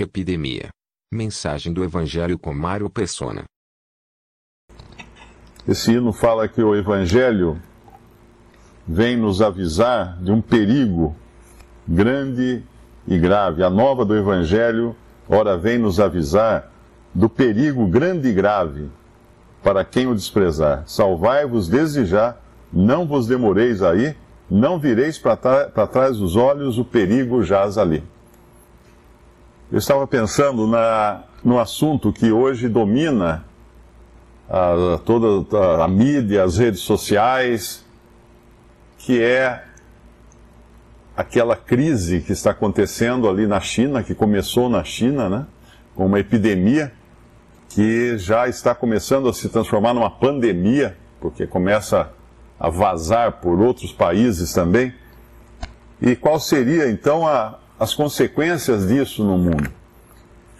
Epidemia. Mensagem do Evangelho com Mário Persona. Esse hino fala que o Evangelho vem nos avisar de um perigo grande e grave. A nova do Evangelho, ora, vem nos avisar do perigo grande e grave para quem o desprezar. Salvai-vos desde já, não vos demoreis aí, não vireis para trás dos olhos, o perigo jaz ali. Eu estava pensando na, no assunto que hoje domina a, toda a, a mídia, as redes sociais, que é aquela crise que está acontecendo ali na China, que começou na China, né, com uma epidemia que já está começando a se transformar numa pandemia, porque começa a vazar por outros países também. E qual seria então a, as consequências disso no mundo.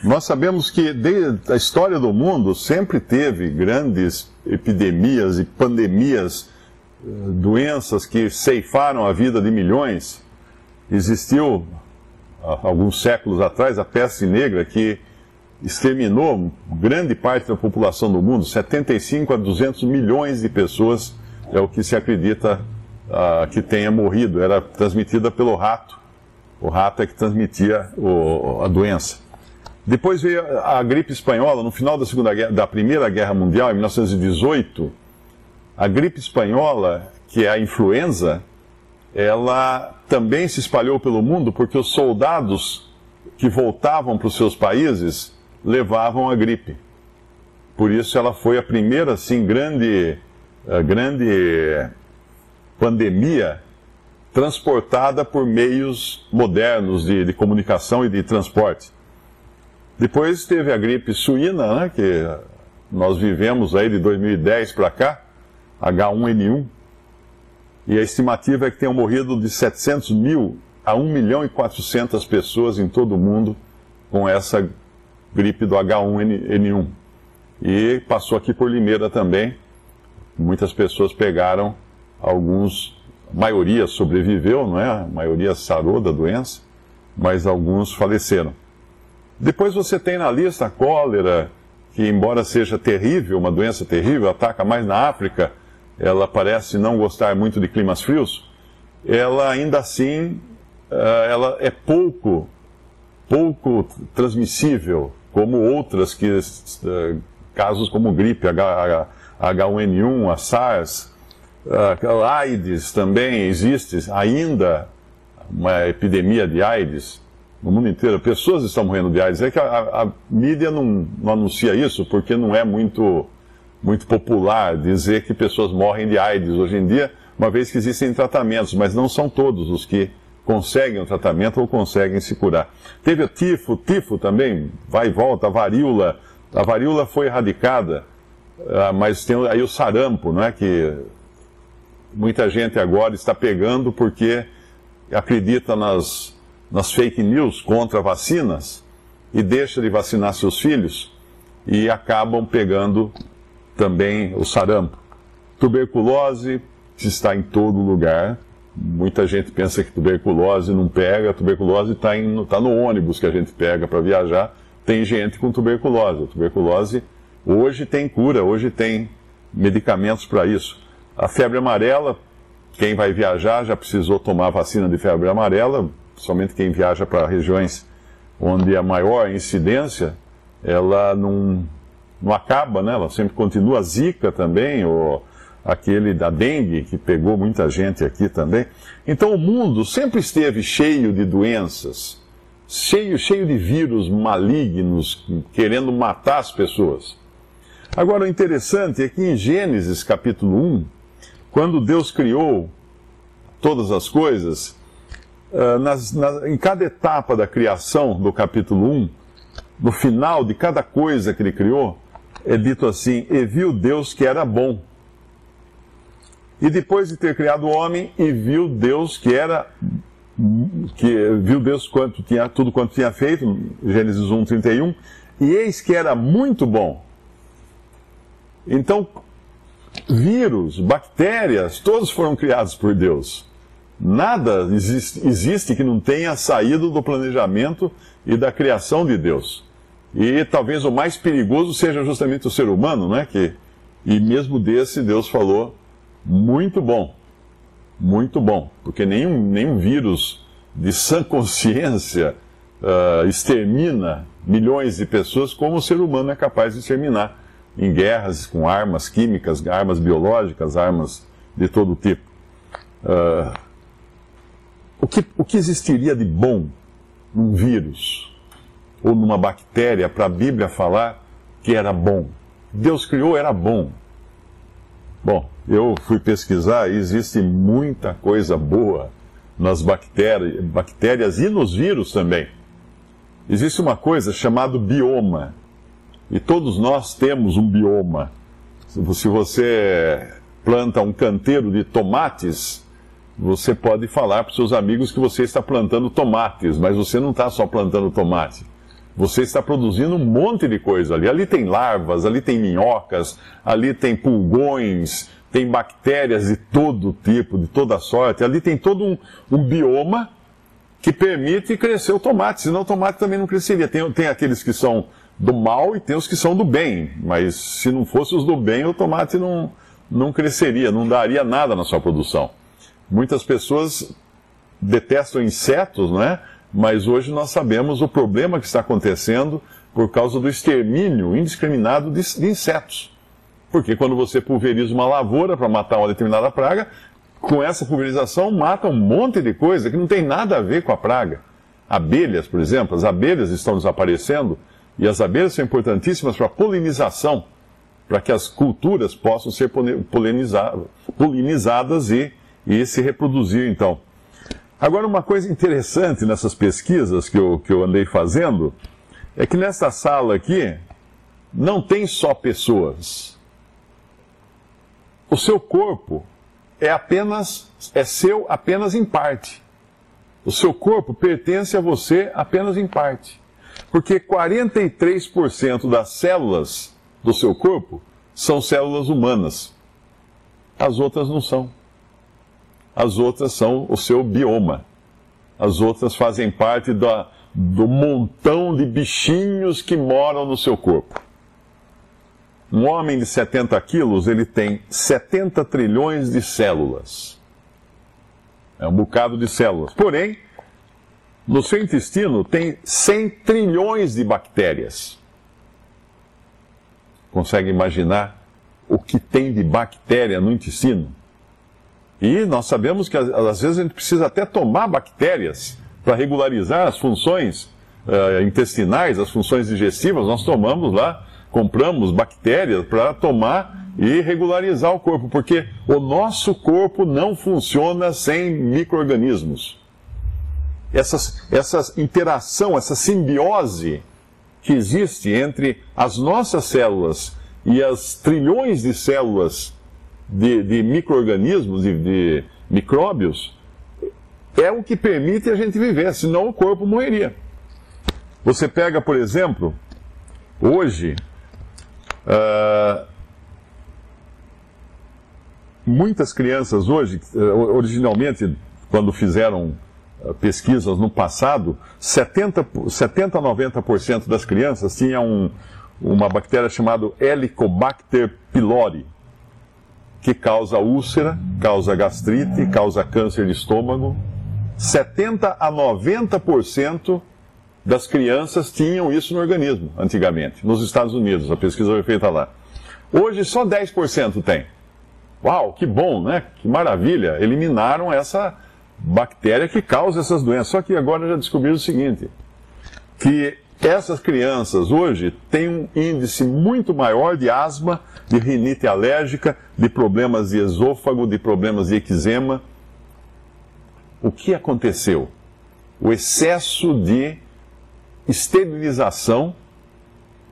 Nós sabemos que desde a história do mundo sempre teve grandes epidemias e pandemias, eh, doenças que ceifaram a vida de milhões. Existiu, alguns séculos atrás, a peste negra que exterminou grande parte da população do mundo, 75 a 200 milhões de pessoas é o que se acredita uh, que tenha morrido. Era transmitida pelo rato o rato é que transmitia o, a doença. Depois veio a gripe espanhola, no final da, segunda guerra, da Primeira Guerra Mundial, em 1918. A gripe espanhola, que é a influenza, ela também se espalhou pelo mundo porque os soldados que voltavam para os seus países levavam a gripe. Por isso ela foi a primeira, assim, grande, grande pandemia transportada por meios modernos de, de comunicação e de transporte. Depois teve a gripe suína, né, que nós vivemos aí de 2010 para cá, H1N1, e a estimativa é que tenham morrido de 700 mil a 1 milhão e 400 pessoas em todo o mundo com essa gripe do H1N1. E passou aqui por Limeira também. Muitas pessoas pegaram alguns maioria sobreviveu, não é? A maioria sarou da doença, mas alguns faleceram. Depois você tem na lista a cólera, que embora seja terrível, uma doença terrível, ataca mais na África, ela parece não gostar muito de climas frios, ela ainda assim eh, ela é pouco, pouco transmissível, como outras que eh, casos como gripe, H1N1, a SARS, Uh, AIDS também existe ainda uma epidemia de AIDS no mundo inteiro. Pessoas estão morrendo de AIDS. É que a, a mídia não, não, anuncia isso porque não é muito, muito popular dizer que pessoas morrem de AIDS hoje em dia, uma vez que existem tratamentos, mas não são todos os que conseguem o tratamento ou conseguem se curar. Teve o tifo, tifo também, vai e volta, a varíola. A varíola foi erradicada, uh, mas tem aí o sarampo, não é? Que muita gente agora está pegando porque acredita nas, nas fake news contra vacinas e deixa de vacinar seus filhos e acabam pegando também o sarampo. Tuberculose está em todo lugar. Muita gente pensa que tuberculose não pega, tuberculose está tá no ônibus que a gente pega para viajar. Tem gente com tuberculose. A tuberculose hoje tem cura, hoje tem medicamentos para isso. A febre amarela, quem vai viajar já precisou tomar vacina de febre amarela, somente quem viaja para regiões onde a maior incidência, ela não, não acaba, né? Ela sempre continua. A zika também, ou aquele da dengue, que pegou muita gente aqui também. Então o mundo sempre esteve cheio de doenças, cheio, cheio de vírus malignos querendo matar as pessoas. Agora o interessante é que em Gênesis capítulo 1, quando Deus criou todas as coisas, uh, nas, em cada etapa da criação do capítulo 1, no final de cada coisa que ele criou, é dito assim: E viu Deus que era bom. E depois de ter criado o homem, e viu Deus que era que viu Deus quanto tinha, tudo quanto tinha feito, Gênesis 1, 31, e eis que era muito bom. Então, vírus, bactérias, todos foram criados por Deus. Nada existe, que não tenha saído do planejamento e da criação de Deus. E talvez o mais perigoso seja justamente o ser humano, né? Que, e mesmo desse Deus falou, muito bom, muito bom, porque nenhum, nenhum vírus de sã consciência uh, extermina milhões de pessoas como o ser humano é capaz de exterminar em guerras com armas químicas, armas biológicas, armas de todo tipo. Uh, o, que, o que existiria de bom num vírus ou numa bactéria para a Bíblia falar que era bom? Deus criou, era bom. Bom, eu fui pesquisar e existe muita coisa boa nas bactérias, bactérias e nos vírus também. Existe uma coisa chamada bioma. E todos nós temos um bioma. Se você planta um canteiro de tomates, você pode falar para os seus amigos que você está plantando tomates, mas você não está só plantando tomate. Você está produzindo um monte de coisa ali. Ali tem larvas, ali tem minhocas, ali tem pulgões, tem bactérias de todo tipo, de toda sorte. Ali tem todo um, um bioma que permite crescer o tomate, senão o tomate também não cresceria. Tem, tem aqueles que são do mal e tem os que são do bem, mas se não fosse os do bem, o tomate não, não cresceria, não daria nada na sua produção. Muitas pessoas detestam insetos, não é? Mas hoje nós sabemos o problema que está acontecendo por causa do extermínio indiscriminado de, de insetos. Porque quando você pulveriza uma lavoura para matar uma determinada praga, com essa pulverização mata um monte de coisa que não tem nada a ver com a praga. Abelhas, por exemplo, as abelhas estão desaparecendo e as abelhas são importantíssimas para a polinização, para que as culturas possam ser polinizadas e, e se reproduzir, então. Agora, uma coisa interessante nessas pesquisas que eu, que eu andei fazendo é que nesta sala aqui não tem só pessoas. O seu corpo é apenas é seu apenas em parte. O seu corpo pertence a você apenas em parte. Porque 43% das células do seu corpo são células humanas. As outras não são. As outras são o seu bioma. As outras fazem parte da, do montão de bichinhos que moram no seu corpo. Um homem de 70 quilos, ele tem 70 trilhões de células. É um bocado de células. Porém, no seu intestino tem 100 trilhões de bactérias. Consegue imaginar o que tem de bactéria no intestino? E nós sabemos que às vezes a gente precisa até tomar bactérias para regularizar as funções uh, intestinais, as funções digestivas. Nós tomamos lá, compramos bactérias para tomar e regularizar o corpo, porque o nosso corpo não funciona sem micro-organismos essas, essa interação, essa simbiose que existe entre as nossas células e as trilhões de células de, de micro-organismos, de, de micróbios, é o que permite a gente viver, senão o corpo morreria. Você pega, por exemplo, hoje, uh, muitas crianças hoje, uh, originalmente, quando fizeram pesquisas no passado, 70, 70 a 90% das crianças tinham um, uma bactéria chamada Helicobacter pylori, que causa úlcera, causa gastrite, causa câncer de estômago. 70 a 90% das crianças tinham isso no organismo, antigamente, nos Estados Unidos, a pesquisa foi feita lá. Hoje só 10% tem. Uau, que bom, né? Que maravilha! Eliminaram essa bactéria que causa essas doenças. Só que agora já descobriram o seguinte: que essas crianças hoje têm um índice muito maior de asma, de rinite alérgica, de problemas de esôfago, de problemas de eczema. O que aconteceu? O excesso de esterilização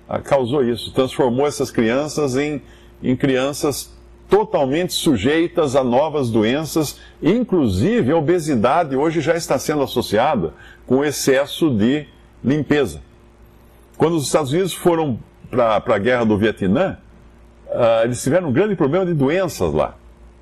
ah, causou isso, transformou essas crianças em, em crianças totalmente sujeitas a novas doenças, inclusive a obesidade hoje já está sendo associada com excesso de limpeza. Quando os Estados Unidos foram para a guerra do Vietnã, uh, eles tiveram um grande problema de doenças lá.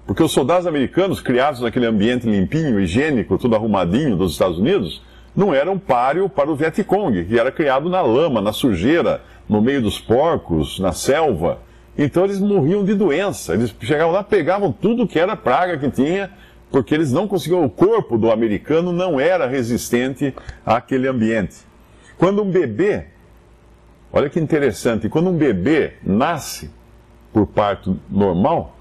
Porque os soldados americanos, criados naquele ambiente limpinho, higiênico, tudo arrumadinho dos Estados Unidos, não eram páreo para o Vietcong, que era criado na lama, na sujeira, no meio dos porcos, na selva. Então eles morriam de doença. Eles chegavam lá, pegavam tudo que era praga que tinha, porque eles não conseguiam. O corpo do americano não era resistente àquele ambiente. Quando um bebê, olha que interessante, quando um bebê nasce por parto normal,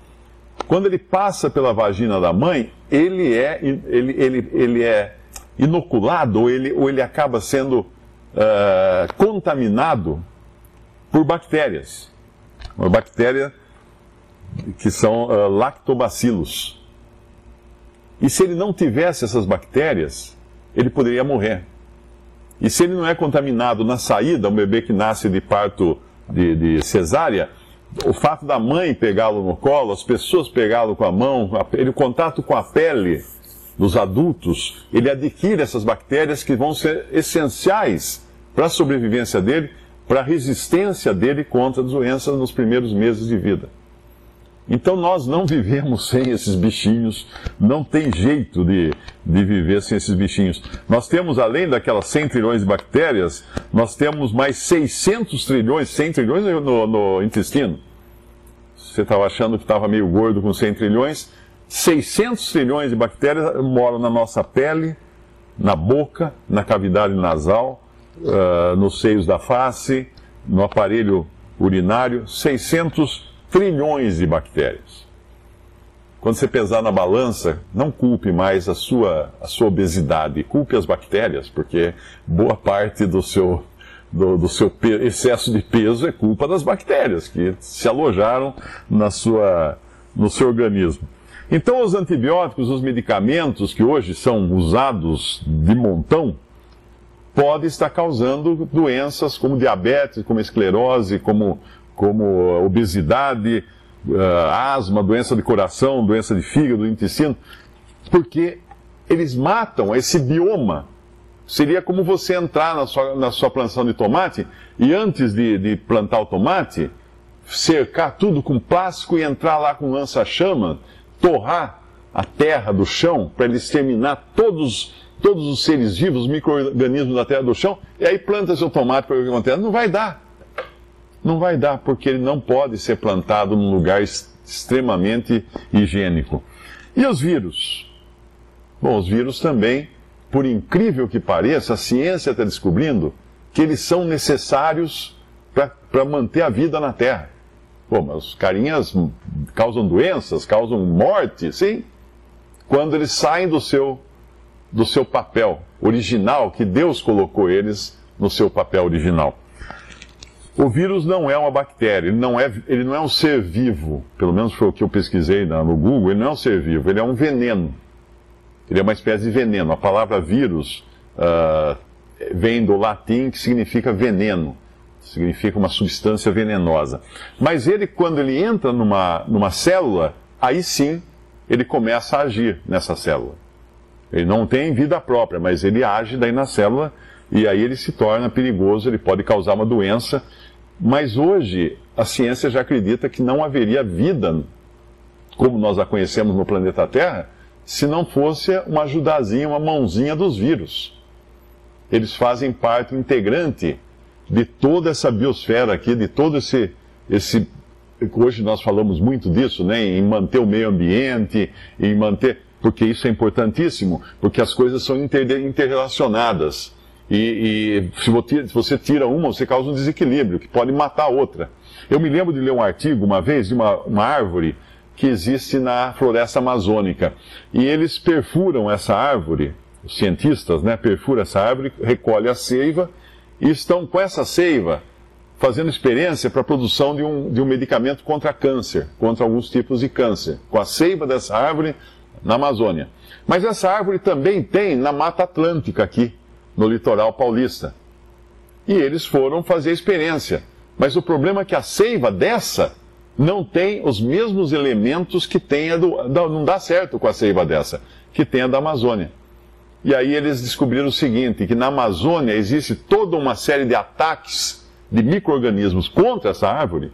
quando ele passa pela vagina da mãe, ele é, ele, ele, ele é inoculado ou ele, ou ele acaba sendo uh, contaminado por bactérias. Uma bactéria que são uh, lactobacilos. E se ele não tivesse essas bactérias, ele poderia morrer. E se ele não é contaminado na saída, um bebê que nasce de parto de, de cesárea, o fato da mãe pegá-lo no colo, as pessoas pegá-lo com a mão, ele, o contato com a pele dos adultos, ele adquire essas bactérias que vão ser essenciais para a sobrevivência dele, para a resistência dele contra doenças nos primeiros meses de vida. Então nós não vivemos sem esses bichinhos, não tem jeito de, de viver sem esses bichinhos. Nós temos, além daquelas 100 trilhões de bactérias, nós temos mais 600 trilhões, 100 trilhões no, no intestino. Você estava achando que estava meio gordo com 100 trilhões, 600 trilhões de bactérias moram na nossa pele, na boca, na cavidade nasal, uh, nos seios da face, no aparelho urinário, 600 trilhões de bactérias. Quando você pesar na balança, não culpe mais a sua, a sua obesidade, culpe as bactérias, porque boa parte do seu, do, do seu excesso de peso é culpa das bactérias que se alojaram na sua, no seu organismo. Então, os antibióticos, os medicamentos que hoje são usados de montão, podem estar causando doenças como diabetes, como esclerose, como como obesidade, uh, asma, doença de coração, doença de fígado, intestino, porque eles matam esse bioma. Seria como você entrar na sua, na sua plantação de tomate e antes de, de plantar o tomate, cercar tudo com plástico e entrar lá com lança-chama, torrar a terra do chão para exterminar todos, todos os seres vivos, os micro-organismos da terra do chão, e aí planta seu tomate para ver o que acontece. Não vai dar. Não vai dar, porque ele não pode ser plantado num lugar extremamente higiênico. E os vírus? Bom, os vírus também, por incrível que pareça, a ciência está descobrindo que eles são necessários para manter a vida na Terra. Pô, mas os carinhas causam doenças, causam morte, sim. Quando eles saem do seu, do seu papel original, que Deus colocou eles no seu papel original. O vírus não é uma bactéria, ele não é, ele não é um ser vivo, pelo menos foi o que eu pesquisei no Google, ele não é um ser vivo, ele é um veneno. Ele é uma espécie de veneno. A palavra vírus uh, vem do latim que significa veneno, significa uma substância venenosa. Mas ele, quando ele entra numa, numa célula, aí sim ele começa a agir nessa célula. Ele não tem vida própria, mas ele age daí na célula e aí ele se torna perigoso, ele pode causar uma doença. Mas hoje a ciência já acredita que não haveria vida como nós a conhecemos no planeta Terra se não fosse uma ajudazinha, uma mãozinha dos vírus. Eles fazem parte integrante de toda essa biosfera aqui, de todo esse, esse hoje nós falamos muito disso, né, em manter o meio ambiente, em manter, porque isso é importantíssimo, porque as coisas são interrelacionadas. E, e se você tira uma, você causa um desequilíbrio que pode matar a outra. Eu me lembro de ler um artigo uma vez de uma, uma árvore que existe na floresta amazônica. E eles perfuram essa árvore, os cientistas né, perfuram essa árvore, recolhem a seiva e estão com essa seiva fazendo experiência para a produção de um, de um medicamento contra câncer, contra alguns tipos de câncer, com a seiva dessa árvore na Amazônia. Mas essa árvore também tem na Mata Atlântica aqui, no litoral paulista. E eles foram fazer experiência. Mas o problema é que a seiva dessa não tem os mesmos elementos que tem a do. Não dá certo com a seiva dessa, que tem a da Amazônia. E aí eles descobriram o seguinte: que na Amazônia existe toda uma série de ataques de micro-organismos contra essa árvore,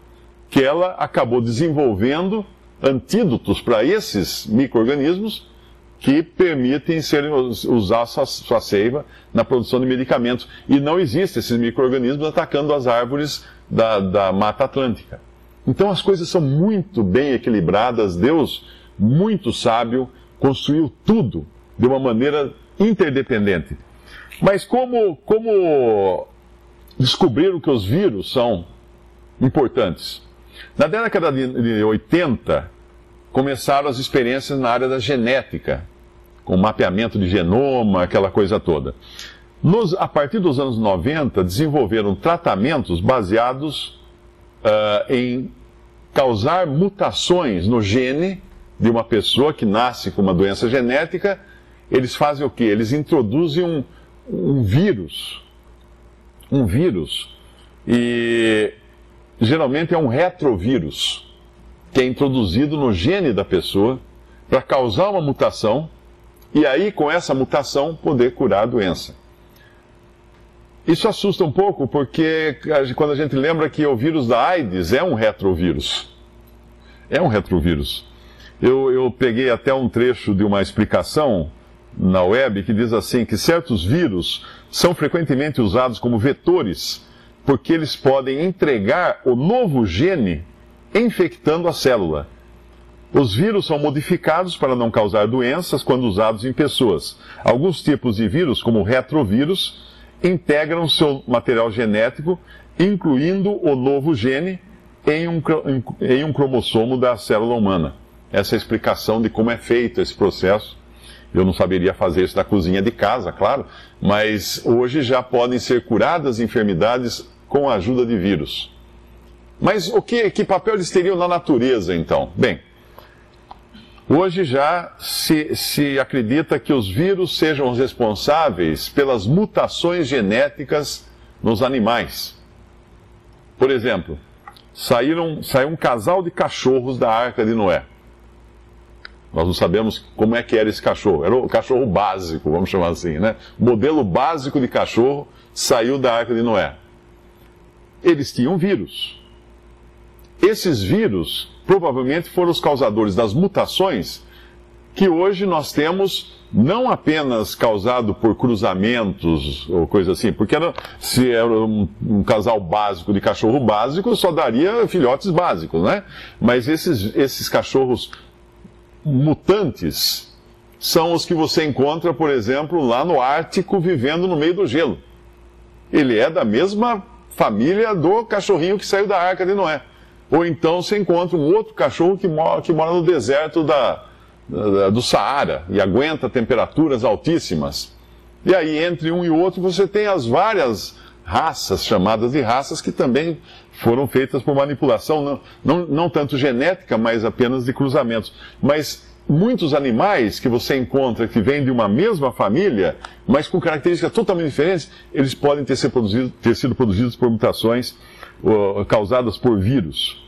que ela acabou desenvolvendo antídotos para esses micro-organismos que permitem serem, usar sua, sua seiva na produção de medicamentos. E não existem esses micro-organismos atacando as árvores da, da Mata Atlântica. Então as coisas são muito bem equilibradas, Deus, muito sábio, construiu tudo de uma maneira interdependente. Mas como, como descobriram que os vírus são importantes? Na década de 80, começaram as experiências na área da genética, com mapeamento de genoma, aquela coisa toda. Nos, a partir dos anos 90, desenvolveram tratamentos baseados uh, em causar mutações no gene de uma pessoa que nasce com uma doença genética. Eles fazem o quê? Eles introduzem um, um vírus. Um vírus. E geralmente é um retrovírus que é introduzido no gene da pessoa para causar uma mutação e aí, com essa mutação, poder curar a doença. Isso assusta um pouco porque quando a gente lembra que o vírus da AIDS é um retrovírus. É um retrovírus. Eu, eu peguei até um trecho de uma explicação na web que diz assim que certos vírus são frequentemente usados como vetores porque eles podem entregar o novo gene infectando a célula. Os vírus são modificados para não causar doenças quando usados em pessoas. Alguns tipos de vírus, como o retrovírus, integram seu material genético, incluindo o novo gene, em um, em um cromossomo da célula humana. Essa é a explicação de como é feito esse processo. Eu não saberia fazer isso na cozinha de casa, claro, mas hoje já podem ser curadas enfermidades com a ajuda de vírus. Mas o que, que papel eles teriam na natureza, então? Bem, hoje já se, se acredita que os vírus sejam responsáveis pelas mutações genéticas nos animais. Por exemplo, saíram, saiu um casal de cachorros da Arca de Noé. Nós não sabemos como é que era esse cachorro. Era o cachorro básico, vamos chamar assim, né? Modelo básico de cachorro saiu da Arca de Noé. Eles tinham vírus. Esses vírus provavelmente foram os causadores das mutações que hoje nós temos não apenas causado por cruzamentos ou coisa assim, porque era, se era um, um, casal básico de cachorro básico, só daria filhotes básicos, né? Mas esses, esses cachorros mutantes são os que você encontra, por exemplo, lá no Ártico, vivendo no meio do gelo. Ele é da mesma família do cachorrinho que saiu da Arca de Noé. Ou então você encontra um outro cachorro que mora, que mora no deserto da, da, do Saara e aguenta temperaturas altíssimas. E aí, entre um e outro, você tem as várias raças, chamadas de raças, que também foram feitas por manipulação, não, não, não tanto genética, mas apenas de cruzamentos. Mas muitos animais que você encontra que vêm de uma mesma família, mas com características totalmente diferentes, eles podem ter, ser produzido, ter sido produzidos por mutações causadas por vírus.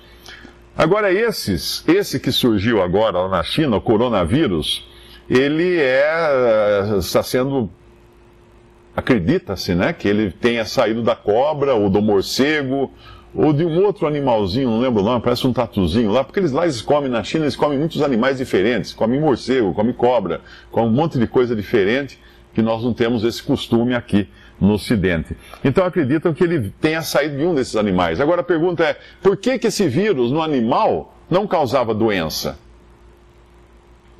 Agora, esses, esse que surgiu agora na China, o coronavírus, ele é, está sendo, acredita-se, né, que ele tenha saído da cobra, ou do morcego, ou de um outro animalzinho, não lembro o nome, parece um tatuzinho lá, porque eles lá eles comem, na China eles comem muitos animais diferentes, comem morcego, comem cobra, comem um monte de coisa diferente, que nós não temos esse costume aqui no Ocidente. Então acreditam que ele tenha saído de um desses animais. Agora a pergunta é: por que, que esse vírus no animal não causava doença?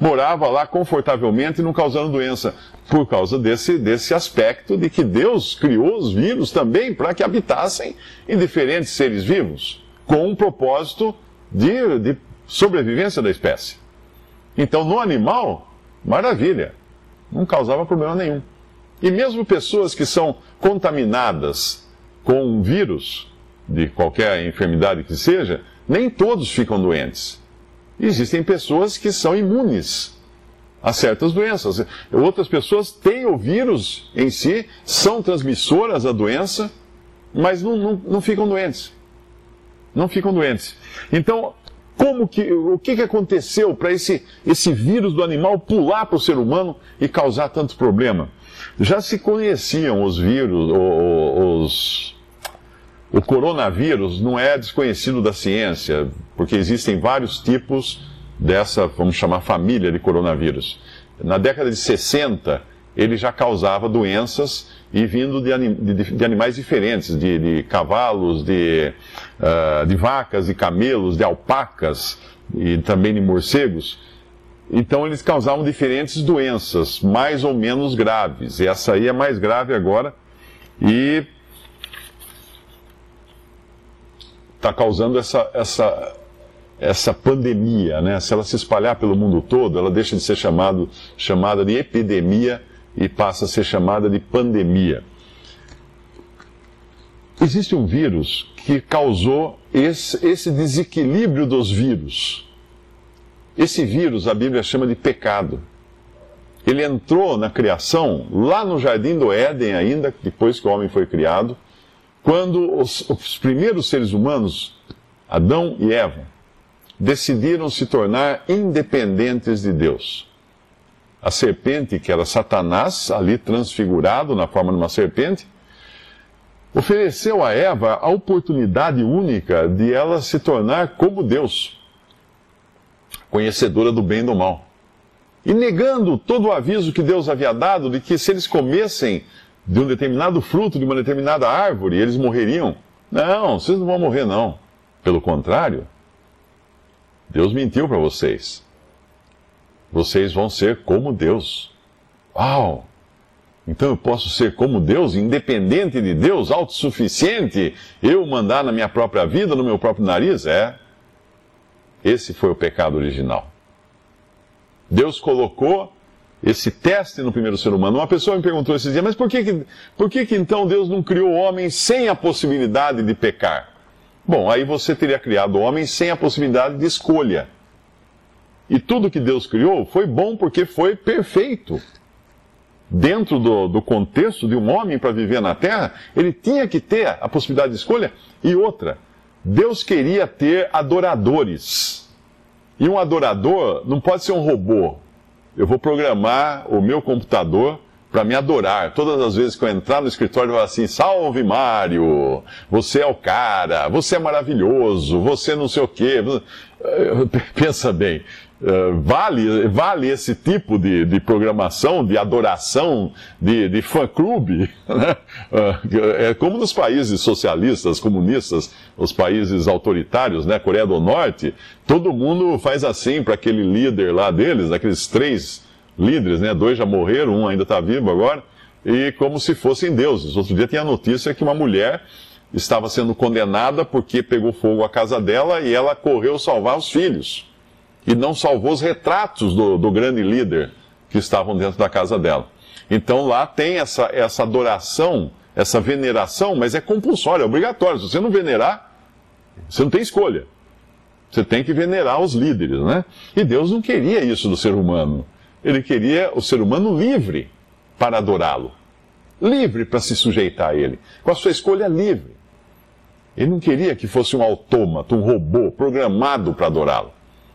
Morava lá confortavelmente não causando doença. Por causa desse, desse aspecto de que Deus criou os vírus também para que habitassem em diferentes seres vivos, com um propósito de, de sobrevivência da espécie. Então no animal, maravilha, não causava problema nenhum. E mesmo pessoas que são contaminadas com um vírus, de qualquer enfermidade que seja, nem todos ficam doentes. Existem pessoas que são imunes a certas doenças. Outras pessoas têm o vírus em si, são transmissoras da doença, mas não, não, não ficam doentes. Não ficam doentes. Então, como que, o que, que aconteceu para esse, esse vírus do animal pular para o ser humano e causar tanto problema? Já se conheciam os vírus, os, o coronavírus não é desconhecido da ciência, porque existem vários tipos dessa, vamos chamar, família de coronavírus. Na década de 60, ele já causava doenças e vindo de, anim, de, de animais diferentes, de, de cavalos, de, uh, de vacas, de camelos, de alpacas e também de morcegos. Então eles causavam diferentes doenças, mais ou menos graves. Essa aí é mais grave agora e está causando essa, essa, essa pandemia, né? Se ela se espalhar pelo mundo todo, ela deixa de ser chamado, chamada de epidemia e passa a ser chamada de pandemia. Existe um vírus que causou esse, esse desequilíbrio dos vírus. Esse vírus a Bíblia chama de pecado. Ele entrou na criação, lá no jardim do Éden, ainda, depois que o homem foi criado, quando os, os primeiros seres humanos, Adão e Eva, decidiram se tornar independentes de Deus a serpente, que era Satanás, ali transfigurado na forma de uma serpente, ofereceu a Eva a oportunidade única de ela se tornar como Deus, conhecedora do bem e do mal. E negando todo o aviso que Deus havia dado de que se eles comessem de um determinado fruto, de uma determinada árvore, eles morreriam. Não, vocês não vão morrer, não. Pelo contrário, Deus mentiu para vocês vocês vão ser como Deus. Uau! Então eu posso ser como Deus, independente de Deus, autossuficiente, eu mandar na minha própria vida, no meu próprio nariz? É. Esse foi o pecado original. Deus colocou esse teste no primeiro ser humano. Uma pessoa me perguntou esses dias, mas por que, que, por que, que então Deus não criou o homem sem a possibilidade de pecar? Bom, aí você teria criado o homem sem a possibilidade de escolha. E tudo que Deus criou foi bom porque foi perfeito. Dentro do, do contexto de um homem para viver na terra, ele tinha que ter a possibilidade de escolha. E outra, Deus queria ter adoradores. E um adorador não pode ser um robô. Eu vou programar o meu computador para me adorar. Todas as vezes que eu entrar no escritório, eu vou assim: Salve Mário, você é o cara, você é maravilhoso, você não sei o quê. Pensa bem, eh, vale, vale esse tipo de, de programação, de adoração, de, de fã-clube? Né? Eh, é como nos países socialistas, comunistas, os países autoritários, né? Coreia do Norte, todo mundo faz assim para aquele líder lá deles, aqueles três líderes, né? Dois já morreram, um ainda está vivo agora, e como se fossem deuses. Outro dia tinha a notícia que uma mulher estava sendo condenada porque pegou fogo a casa dela e ela correu salvar os filhos e não salvou os retratos do, do grande líder que estavam dentro da casa dela. Então lá tem essa, essa adoração, essa veneração, mas é compulsória, é obrigatório. Se você não venerar, você não tem escolha. Você tem que venerar os líderes, né? E Deus não queria isso do ser humano. Ele queria o ser humano livre para adorá-lo. Livre para se sujeitar a ele. Com a sua escolha livre. Ele não queria que fosse um autômato, um robô programado para adorá-lo.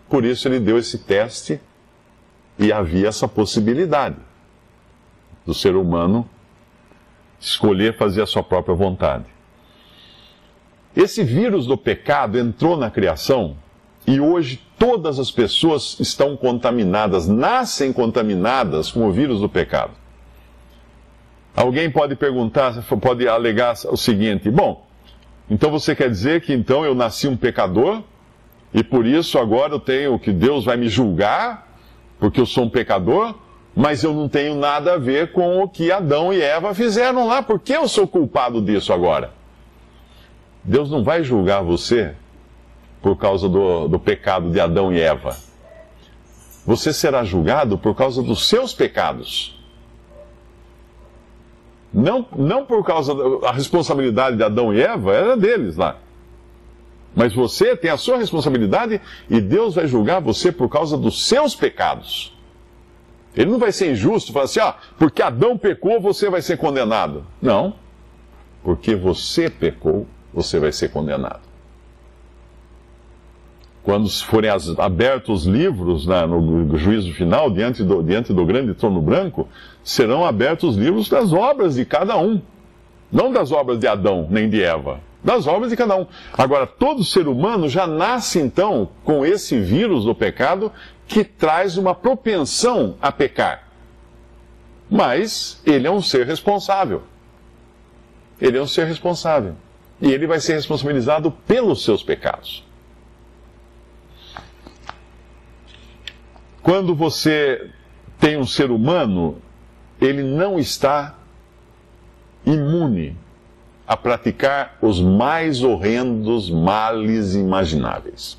Por isso ele deu esse teste e havia essa possibilidade do ser humano escolher fazer a sua própria vontade. Esse vírus do pecado entrou na criação e hoje todas as pessoas estão contaminadas, nascem contaminadas com o vírus do pecado. Alguém pode perguntar, pode alegar o seguinte: bom, então você quer dizer que então eu nasci um pecador? E por isso agora eu tenho que Deus vai me julgar, porque eu sou um pecador, mas eu não tenho nada a ver com o que Adão e Eva fizeram lá, porque eu sou culpado disso agora. Deus não vai julgar você por causa do, do pecado de Adão e Eva. Você será julgado por causa dos seus pecados. Não, não por causa da responsabilidade de Adão e Eva, era deles lá. Mas você tem a sua responsabilidade e Deus vai julgar você por causa dos seus pecados. Ele não vai ser injusto, falar assim, ó, porque Adão pecou, você vai ser condenado. Não. Porque você pecou, você vai ser condenado. Quando forem abertos os livros né, no juízo final, diante do, diante do grande trono branco, serão abertos os livros das obras de cada um. Não das obras de Adão nem de Eva, Das obras de cada um. Agora, todo ser humano já nasce então com esse vírus do pecado que traz uma propensão a pecar. Mas ele é um ser responsável. Ele é um ser responsável. E ele vai ser responsabilizado pelos seus pecados. Quando você tem um ser humano, ele não está imune a praticar os mais horrendos males imagináveis.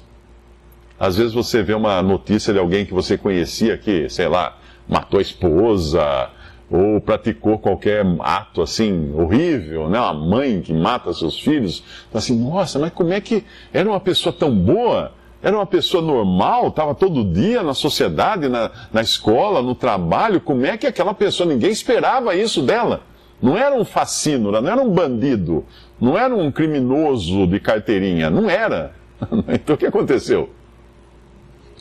Às vezes você vê uma notícia de alguém que você conhecia que, sei lá, matou a esposa, ou praticou qualquer ato assim horrível, né? Uma mãe que mata seus filhos, fala assim, nossa, mas como é que era uma pessoa tão boa? Era uma pessoa normal, estava todo dia na sociedade, na, na escola, no trabalho. Como é que aquela pessoa, ninguém esperava isso dela? Não era um fascínora, não era um bandido, não era um criminoso de carteirinha, não era. Então o que aconteceu?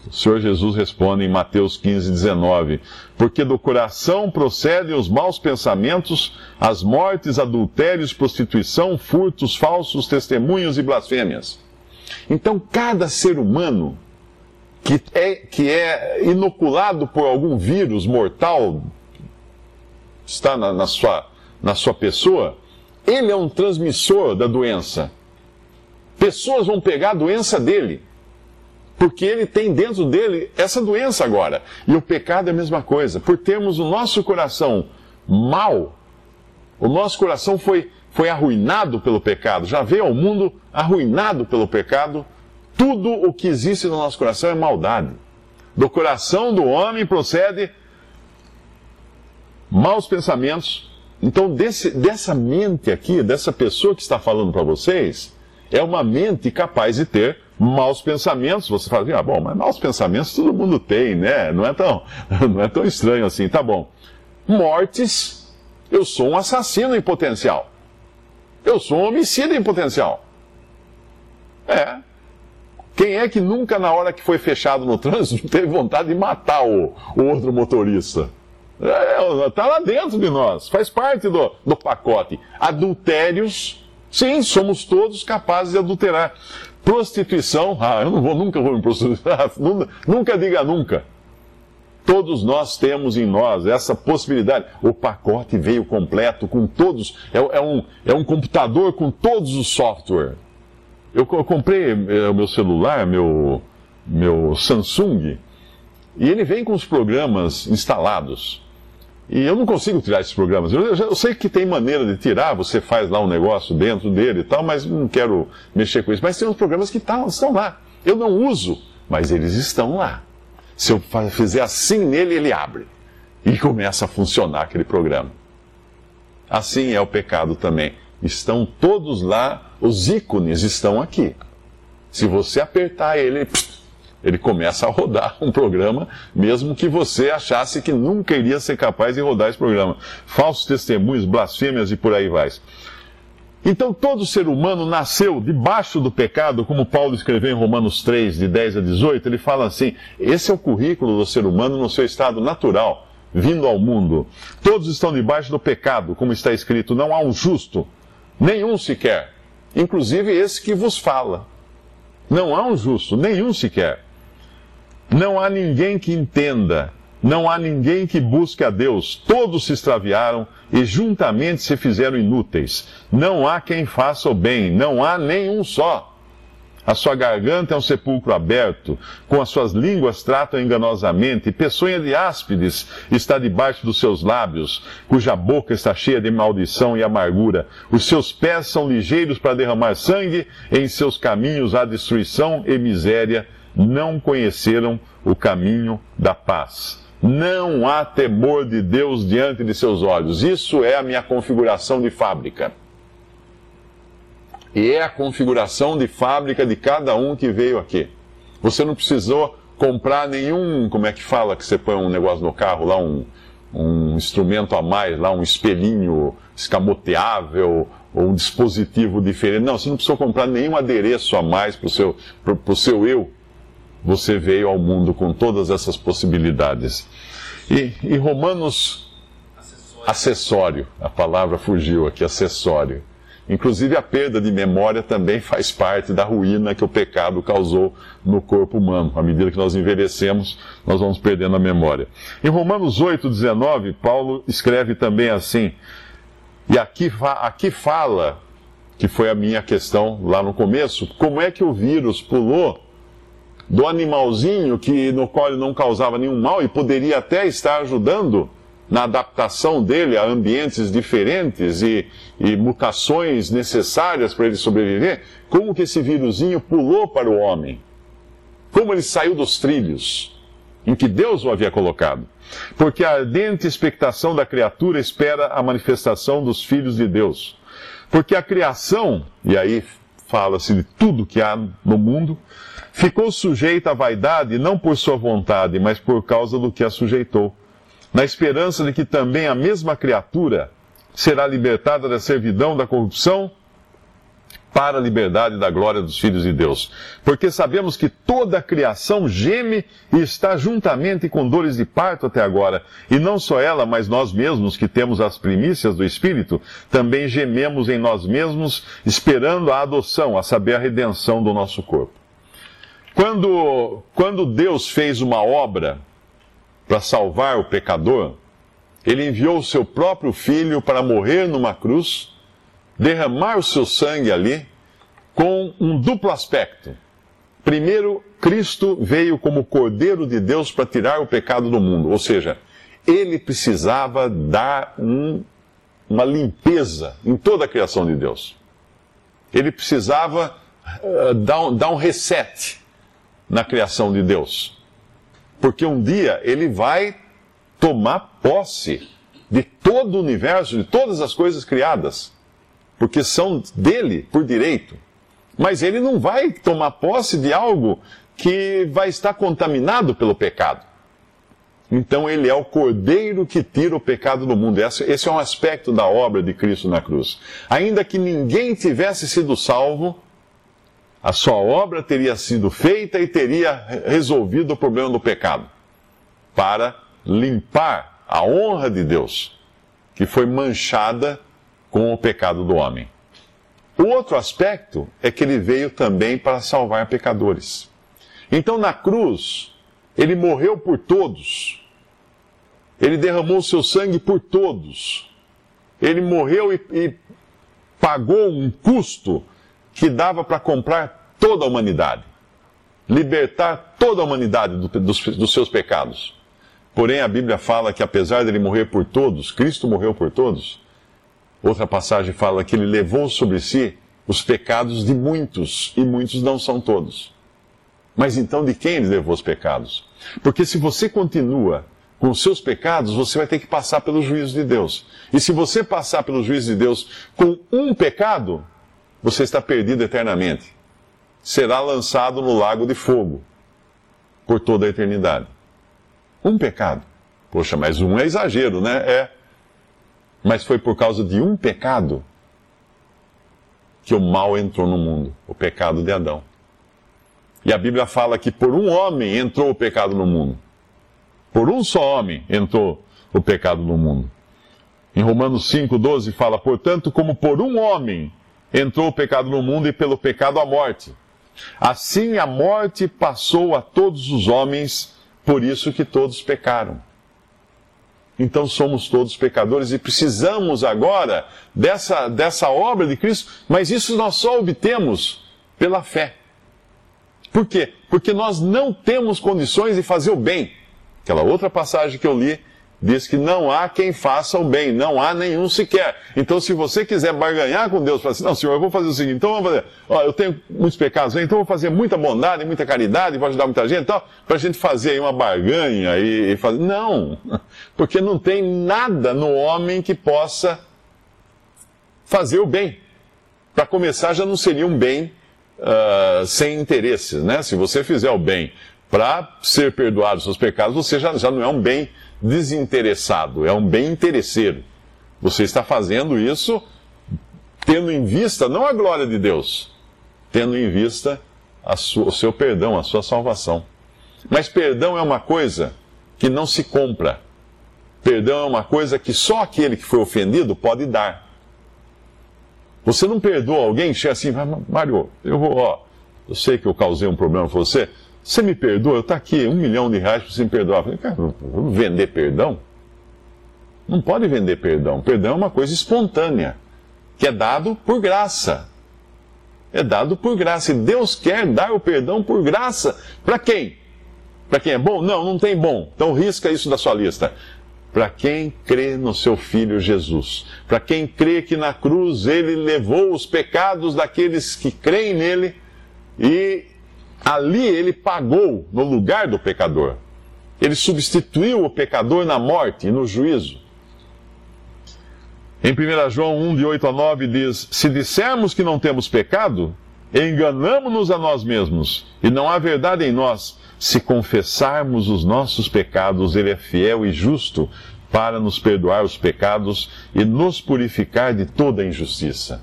O Senhor Jesus responde em Mateus 15, 19: Porque do coração procedem os maus pensamentos, as mortes, adultérios, prostituição, furtos, falsos testemunhos e blasfêmias. Então, cada ser humano que é, que é inoculado por algum vírus mortal, está na, na, sua, na sua pessoa, ele é um transmissor da doença. Pessoas vão pegar a doença dele porque ele tem dentro dele essa doença agora. E o pecado é a mesma coisa. Por termos o nosso coração mal, o nosso coração foi, foi arruinado pelo pecado, já veio ao mundo arruinado pelo pecado. Tudo o que existe no nosso coração é maldade. Do coração do homem procede maus pensamentos. Então, desse, dessa mente aqui, dessa pessoa que está falando para vocês, é uma mente capaz de ter maus pensamentos. Você fala, assim, ah, bom, mas maus pensamentos todo mundo tem, né? Não é tão, não é tão estranho assim, tá bom. Mortes, eu sou um assassino em potencial. Eu sou um homicida em potencial. É. Quem é que nunca, na hora que foi fechado no trânsito, teve vontade de matar o, o outro motorista? É, tá lá dentro de nós, faz parte do, do pacote. Adultérios, sim, somos todos capazes de adulterar. Prostituição, ah, eu não vou, nunca vou me prostituir. nunca diga nunca. Todos nós temos em nós essa possibilidade. O pacote veio completo com todos. É, é um, é um computador com todos os software. Eu, eu comprei é, o meu celular, meu, meu Samsung, e ele vem com os programas instalados. E eu não consigo tirar esses programas. Eu, eu, sei que tem maneira de tirar, você faz lá um negócio dentro dele e tal, mas não quero mexer com isso. Mas tem uns programas que tá, estão lá. Eu não uso, mas eles estão lá. Se eu fizer assim nele, ele abre. E começa a funcionar aquele programa. Assim é o pecado também. Estão todos lá, os ícones estão aqui. Se você apertar ele, ele começa a rodar um programa, mesmo que você achasse que nunca iria ser capaz de rodar esse programa. Falsos testemunhos, blasfêmias e por aí vai. Então todo ser humano nasceu debaixo do pecado, como Paulo escreveu em Romanos 3, de 10 a 18, ele fala assim: esse é o currículo do ser humano no seu estado natural, vindo ao mundo. Todos estão debaixo do pecado, como está escrito: não há um justo, nenhum sequer, inclusive esse que vos fala. Não há um justo, nenhum sequer. Não há ninguém que entenda, não há ninguém que busque a Deus. Todos se extraviaram e juntamente se fizeram inúteis. Não há quem faça o bem, não há nenhum só. A sua garganta é um sepulcro aberto, com as suas línguas tratam enganosamente, peçonha de áspides está debaixo dos seus lábios, cuja boca está cheia de maldição e amargura. Os seus pés são ligeiros para derramar sangue, em seus caminhos há destruição e miséria não conheceram o caminho da paz. Não há temor de Deus diante de seus olhos. Isso é a minha configuração de fábrica. E é a configuração de fábrica de cada um que veio aqui. Você não precisou comprar nenhum, como é que fala que você põe um negócio no carro lá, um, um instrumento a mais, lá um espelhinho escamoteável ou um dispositivo diferente. Não, você não precisou comprar nenhum adereço a mais para o seu, seu eu você veio ao mundo com todas essas possibilidades. E, e Romanos, acessório. acessório, a palavra fugiu aqui, acessório. Inclusive, a perda de memória também faz parte da ruína que o pecado causou no corpo humano. À medida que nós envelhecemos, nós vamos perdendo a memória. Em Romanos 8, 19, Paulo escreve também assim, e aqui, aqui fala, que foi a minha questão lá no começo, como é que o vírus pulou do animalzinho que no qual ele não causava nenhum mal e poderia até estar ajudando na adaptação dele a ambientes diferentes e, e mutações necessárias para ele sobreviver, como que esse vírusinho pulou para o homem? Como ele saiu dos trilhos em que Deus o havia colocado? Porque a ardente expectação da criatura espera a manifestação dos filhos de Deus. Porque a criação, e aí fala-se de tudo que há no mundo, ficou sujeita à vaidade não por sua vontade, mas por causa do que a sujeitou na esperança de que também a mesma criatura será libertada da servidão da corrupção para a liberdade da glória dos filhos de Deus. Porque sabemos que toda a criação geme e está juntamente com dores de parto até agora. E não só ela, mas nós mesmos, que temos as primícias do Espírito, também gememos em nós mesmos, esperando a adoção, a saber, a redenção do nosso corpo. Quando, quando Deus fez uma obra para salvar o pecador, ele enviou o seu próprio filho para morrer numa cruz, derramar o seu sangue ali, com um duplo aspecto. Primeiro, Cristo veio como Cordeiro de Deus para tirar o pecado do mundo, ou seja, ele precisava dar um, uma limpeza em toda a criação de Deus. Ele precisava uh, dar, dar um reset na criação de Deus. Porque um dia ele vai tomar posse de todo o universo, de todas as coisas criadas, porque são dele por direito. Mas ele não vai tomar posse de algo que vai estar contaminado pelo pecado. Então ele é o cordeiro que tira o pecado do mundo. Esse é um aspecto da obra de Cristo na cruz. Ainda que ninguém tivesse sido salvo, a sua obra teria sido feita e teria resolvido o problema do pecado, para limpar a honra de Deus, que foi manchada com o pecado do homem. O outro aspecto é que ele veio também para salvar pecadores. Então, na cruz, ele morreu por todos. Ele derramou seu sangue por todos. Ele morreu e, e pagou um custo que dava para comprar toda a humanidade, libertar toda a humanidade do, dos, dos seus pecados. Porém, a Bíblia fala que apesar dele morrer por todos, Cristo morreu por todos. Outra passagem fala que ele levou sobre si os pecados de muitos, e muitos não são todos. Mas então de quem ele levou os pecados? Porque se você continua com os seus pecados, você vai ter que passar pelo juízo de Deus. E se você passar pelo juízo de Deus com um pecado, você está perdido eternamente. Será lançado no lago de fogo por toda a eternidade. Um pecado. Poxa, mas um é exagero, né? É. Mas foi por causa de um pecado que o mal entrou no mundo o pecado de Adão. E a Bíblia fala que por um homem entrou o pecado no mundo. Por um só homem entrou o pecado no mundo. Em Romanos 5,12 fala: Portanto, como por um homem entrou o pecado no mundo e pelo pecado a morte. Assim a morte passou a todos os homens, por isso que todos pecaram. Então somos todos pecadores e precisamos agora dessa, dessa obra de Cristo, mas isso nós só obtemos pela fé. Por quê? Porque nós não temos condições de fazer o bem. Aquela outra passagem que eu li diz que não há quem faça o bem, não há nenhum sequer. Então, se você quiser barganhar com Deus, fala assim, não, Senhor, eu vou fazer o seguinte, então vamos fazer, ó, eu tenho muitos pecados, então eu vou fazer muita bondade, muita caridade, vou ajudar muita gente para a gente fazer aí uma barganha e, e fazer. Não, porque não tem nada no homem que possa fazer o bem. Para começar, já não seria um bem uh, sem interesses, né? Se você fizer o bem para ser perdoado os seus pecados, você já, já não é um bem desinteressado, é um bem interesseiro. Você está fazendo isso tendo em vista não a glória de Deus, tendo em vista sua, o seu perdão, a sua salvação. Mas perdão é uma coisa que não se compra. Perdão é uma coisa que só aquele que foi ofendido pode dar. Você não perdoa alguém, chega assim, Mário, eu vou, ó, eu sei que eu causei um problema com você, você me perdoa? Está aqui um milhão de reais para você me perdoar. Eu falei, cara, vender perdão? Não pode vender perdão. Perdão é uma coisa espontânea, que é dado por graça. É dado por graça. E Deus quer dar o perdão por graça. Para quem? Para quem é bom? Não, não tem bom. Então risca isso da sua lista. Para quem crê no seu Filho Jesus. Para quem crê que na cruz ele levou os pecados daqueles que creem nele e ali ele pagou no lugar do pecador. Ele substituiu o pecador na morte e no juízo. Em 1 João 1, de 8 a 9, diz: Se dissermos que não temos pecado, enganamos-nos a nós mesmos, e não há verdade em nós. Se confessarmos os nossos pecados, Ele é fiel e justo para nos perdoar os pecados e nos purificar de toda injustiça.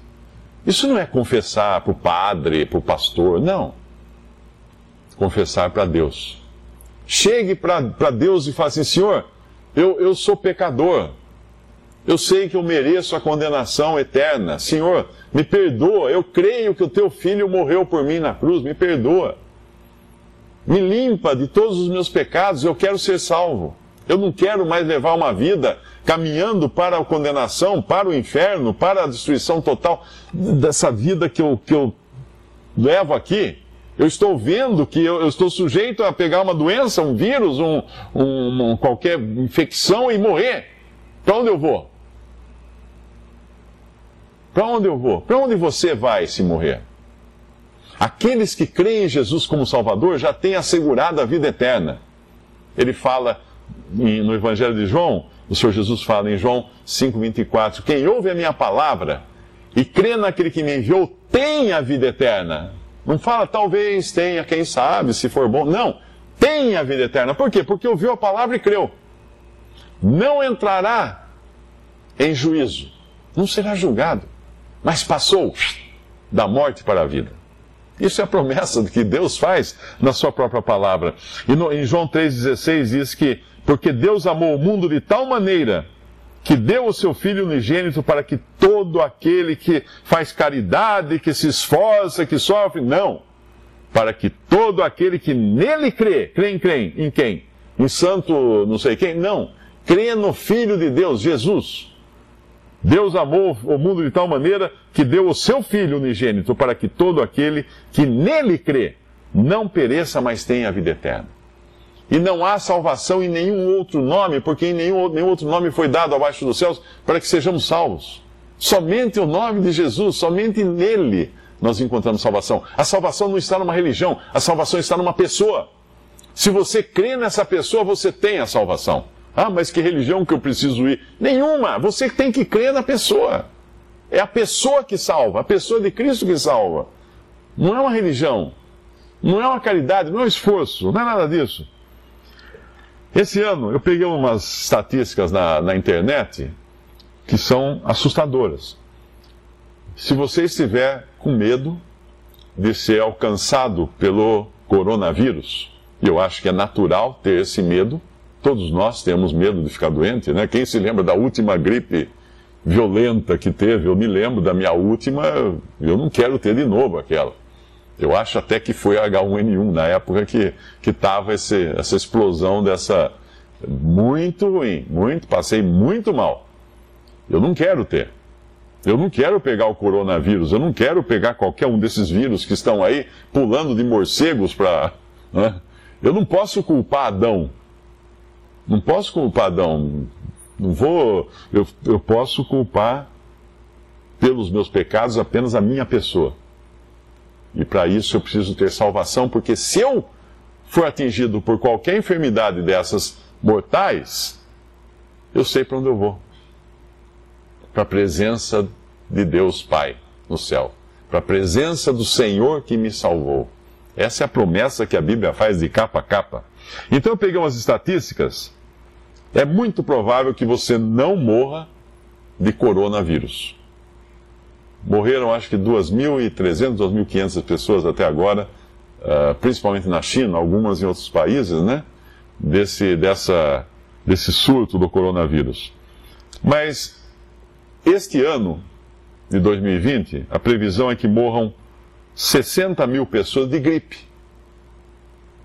Isso não é confessar para o padre, para o pastor, não. Confessar para Deus. Chegue para Deus e fale assim: Senhor, eu, eu sou pecador eu sei que eu mereço a condenação eterna. Senhor, me perdoa. Eu creio que o teu filho morreu por mim na cruz. Me perdoa. Me limpa de todos os meus pecados. Eu quero ser salvo. Eu não quero mais levar uma vida caminhando para a condenação, para o inferno, para a destruição total dessa vida que eu, que eu levo aqui. Eu estou vendo que eu, eu, estou sujeito a pegar uma doença, um vírus, um, um, qualquer infecção e morrer. Para onde eu vou? Para onde eu vou? Para onde você vai se morrer? Aqueles que creem em Jesus como Salvador já têm assegurado a vida eterna. Ele fala no Evangelho de João, o Senhor Jesus fala em João 5,24: Quem ouve a minha palavra e crê naquele que me enviou tem a vida eterna. Não fala talvez tenha, quem sabe, se for bom. Não, tem a vida eterna. Por quê? Porque ouviu a palavra e creu. Não entrará em juízo, não será julgado mas passou da morte para a vida. Isso é a promessa que Deus faz na sua própria palavra. E no, em João 3,16 diz que, porque Deus amou o mundo de tal maneira que deu o seu Filho unigênito para que todo aquele que faz caridade, que se esforça, que sofre, não. Para que todo aquele que nele crê, crê em? Em quem? Em santo não sei quem? Não. Crê no Filho de Deus, Jesus Deus amou o mundo de tal maneira que deu o seu Filho unigênito para que todo aquele que nele crê não pereça, mas tenha a vida eterna. E não há salvação em nenhum outro nome, porque em nenhum, nenhum outro nome foi dado abaixo dos céus para que sejamos salvos. Somente o nome de Jesus, somente nele nós encontramos salvação. A salvação não está numa religião, a salvação está numa pessoa. Se você crê nessa pessoa, você tem a salvação. Ah, mas que religião que eu preciso ir? Nenhuma. Você tem que crer na pessoa. É a pessoa que salva, a pessoa de Cristo que salva. Não é uma religião. Não é uma caridade, não é um esforço, não é nada disso. Esse ano eu peguei umas estatísticas na, na internet que são assustadoras. Se você estiver com medo de ser alcançado pelo coronavírus, eu acho que é natural ter esse medo, Todos nós temos medo de ficar doente, né? Quem se lembra da última gripe violenta que teve? Eu me lembro da minha última, eu não quero ter de novo aquela. Eu acho até que foi a H1N1 na época que estava essa explosão dessa. Muito ruim, muito, passei muito mal. Eu não quero ter. Eu não quero pegar o coronavírus, eu não quero pegar qualquer um desses vírus que estão aí pulando de morcegos para. Né? Eu não posso culpar Adão não posso culpar Adão. Não vou. Eu, eu posso culpar pelos meus pecados apenas a minha pessoa. E para isso eu preciso ter salvação, porque se eu for atingido por qualquer enfermidade dessas mortais, eu sei para onde eu vou. Para a presença de Deus Pai no céu. Para a presença do Senhor que me salvou. Essa é a promessa que a Bíblia faz de capa a capa. Então eu peguei umas estatísticas. É muito provável que você não morra de coronavírus. Morreram acho que 2.300, 2.500 pessoas até agora, uh, principalmente na China, algumas em outros países, né? Desse, dessa, desse surto do coronavírus. Mas este ano de 2020, a previsão é que morram 60 mil pessoas de gripe.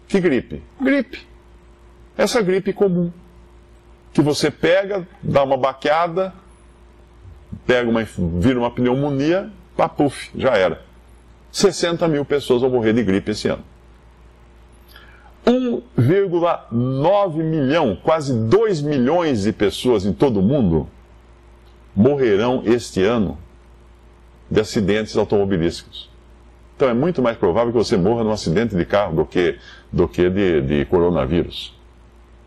Que gripe? Gripe. Essa gripe comum. Que você pega, dá uma baqueada, pega uma, vira uma pneumonia, papuf, já era. 60 mil pessoas vão morrer de gripe esse ano. 1,9 milhão, quase 2 milhões de pessoas em todo o mundo morrerão este ano de acidentes automobilísticos. Então é muito mais provável que você morra num acidente de carro do que, do que de, de coronavírus.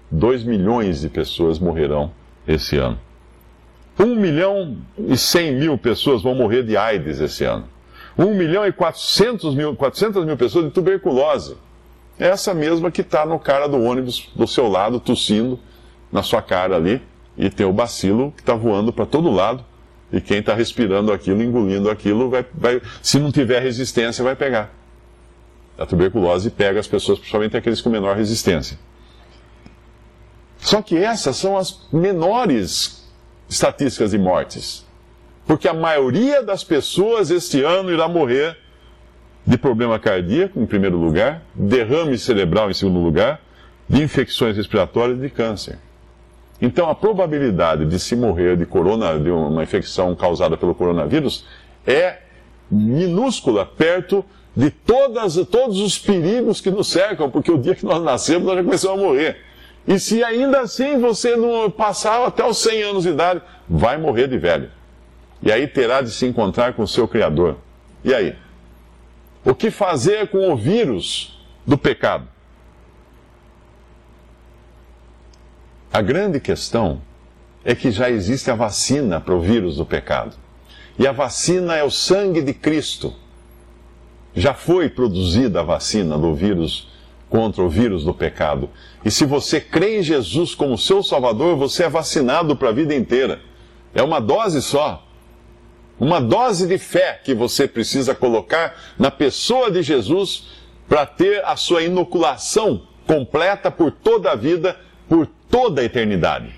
2 milhões de pessoas morrerão esse ano. 1 milhão e 100 mil pessoas vão morrer de AIDS esse ano. 1 milhão e 400 mil, 400 mil pessoas de tuberculose. É essa mesma que está no cara do ônibus do seu lado, tossindo na sua cara ali, e tem o bacilo que está voando para todo lado, e quem está respirando aquilo, engolindo aquilo, vai, vai, se não tiver resistência, vai pegar. A tuberculose pega as pessoas, principalmente aqueles com menor resistência. Só que essas são as menores estatísticas de mortes. Porque a maioria das pessoas este ano irá morrer de problema cardíaco, em primeiro lugar, derrame cerebral, em segundo lugar, de infecções respiratórias e de câncer. Então, a probabilidade de se morrer de, corona, de uma infecção causada pelo coronavírus é minúscula, perto de todas, todos os perigos que nos cercam, porque o dia que nós nascemos, nós já começamos a morrer. E se ainda assim você não passar até os 100 anos de idade, vai morrer de velho. E aí terá de se encontrar com o seu Criador. E aí? O que fazer com o vírus do pecado? A grande questão é que já existe a vacina para o vírus do pecado. E a vacina é o sangue de Cristo. Já foi produzida a vacina do vírus contra o vírus do pecado. E se você crê em Jesus como seu Salvador, você é vacinado para a vida inteira. É uma dose só. Uma dose de fé que você precisa colocar na pessoa de Jesus para ter a sua inoculação completa por toda a vida, por toda a eternidade.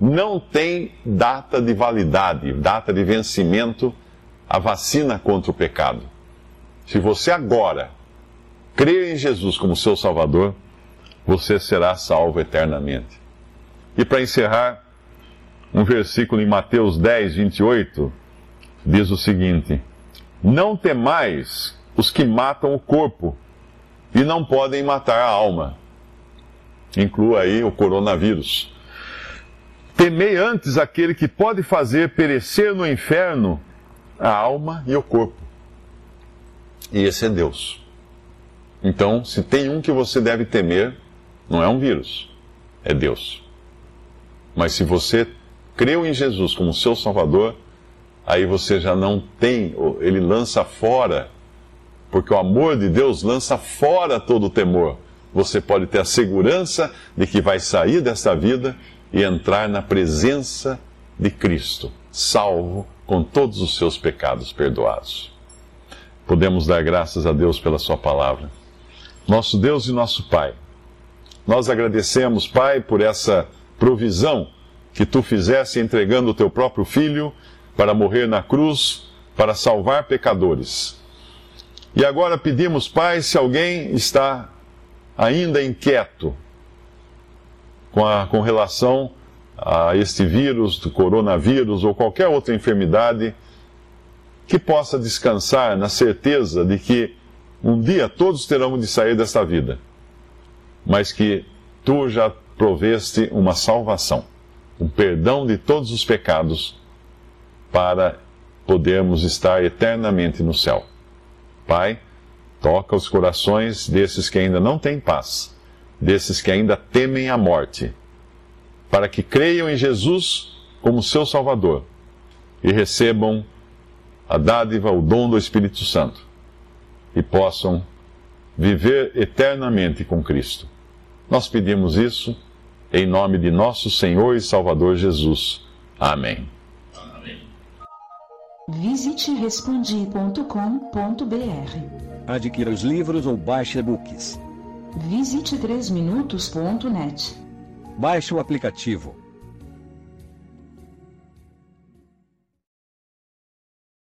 Não tem data de validade, data de vencimento a vacina contra o pecado. Se você agora crer em Jesus como seu Salvador, você será salvo eternamente. E para encerrar, um versículo em Mateus 10, 28, diz o seguinte: Não temais os que matam o corpo e não podem matar a alma. Inclua aí o coronavírus. Temei antes aquele que pode fazer perecer no inferno a alma e o corpo. E esse é Deus. Então, se tem um que você deve temer, não é um vírus, é Deus. Mas se você creu em Jesus como seu Salvador, aí você já não tem, ele lança fora, porque o amor de Deus lança fora todo o temor. Você pode ter a segurança de que vai sair desta vida e entrar na presença de Cristo, salvo com todos os seus pecados perdoados. Podemos dar graças a Deus pela Sua palavra nosso Deus e nosso Pai. Nós agradecemos, Pai, por essa provisão que tu fizesse entregando o teu próprio filho para morrer na cruz, para salvar pecadores. E agora pedimos, Pai, se alguém está ainda inquieto com, a, com relação a este vírus, do coronavírus ou qualquer outra enfermidade, que possa descansar na certeza de que um dia todos terão de sair desta vida, mas que tu já proveste uma salvação, um perdão de todos os pecados, para podermos estar eternamente no céu. Pai, toca os corações desses que ainda não têm paz, desses que ainda temem a morte, para que creiam em Jesus como seu Salvador e recebam a dádiva, o dom do Espírito Santo e possam viver eternamente com Cristo. Nós pedimos isso em nome de nosso Senhor e Salvador Jesus. Amém. Visite respondi.com.br. Adquira os livros ou baixe e-books. Visite 3minutos.net. Baixe o aplicativo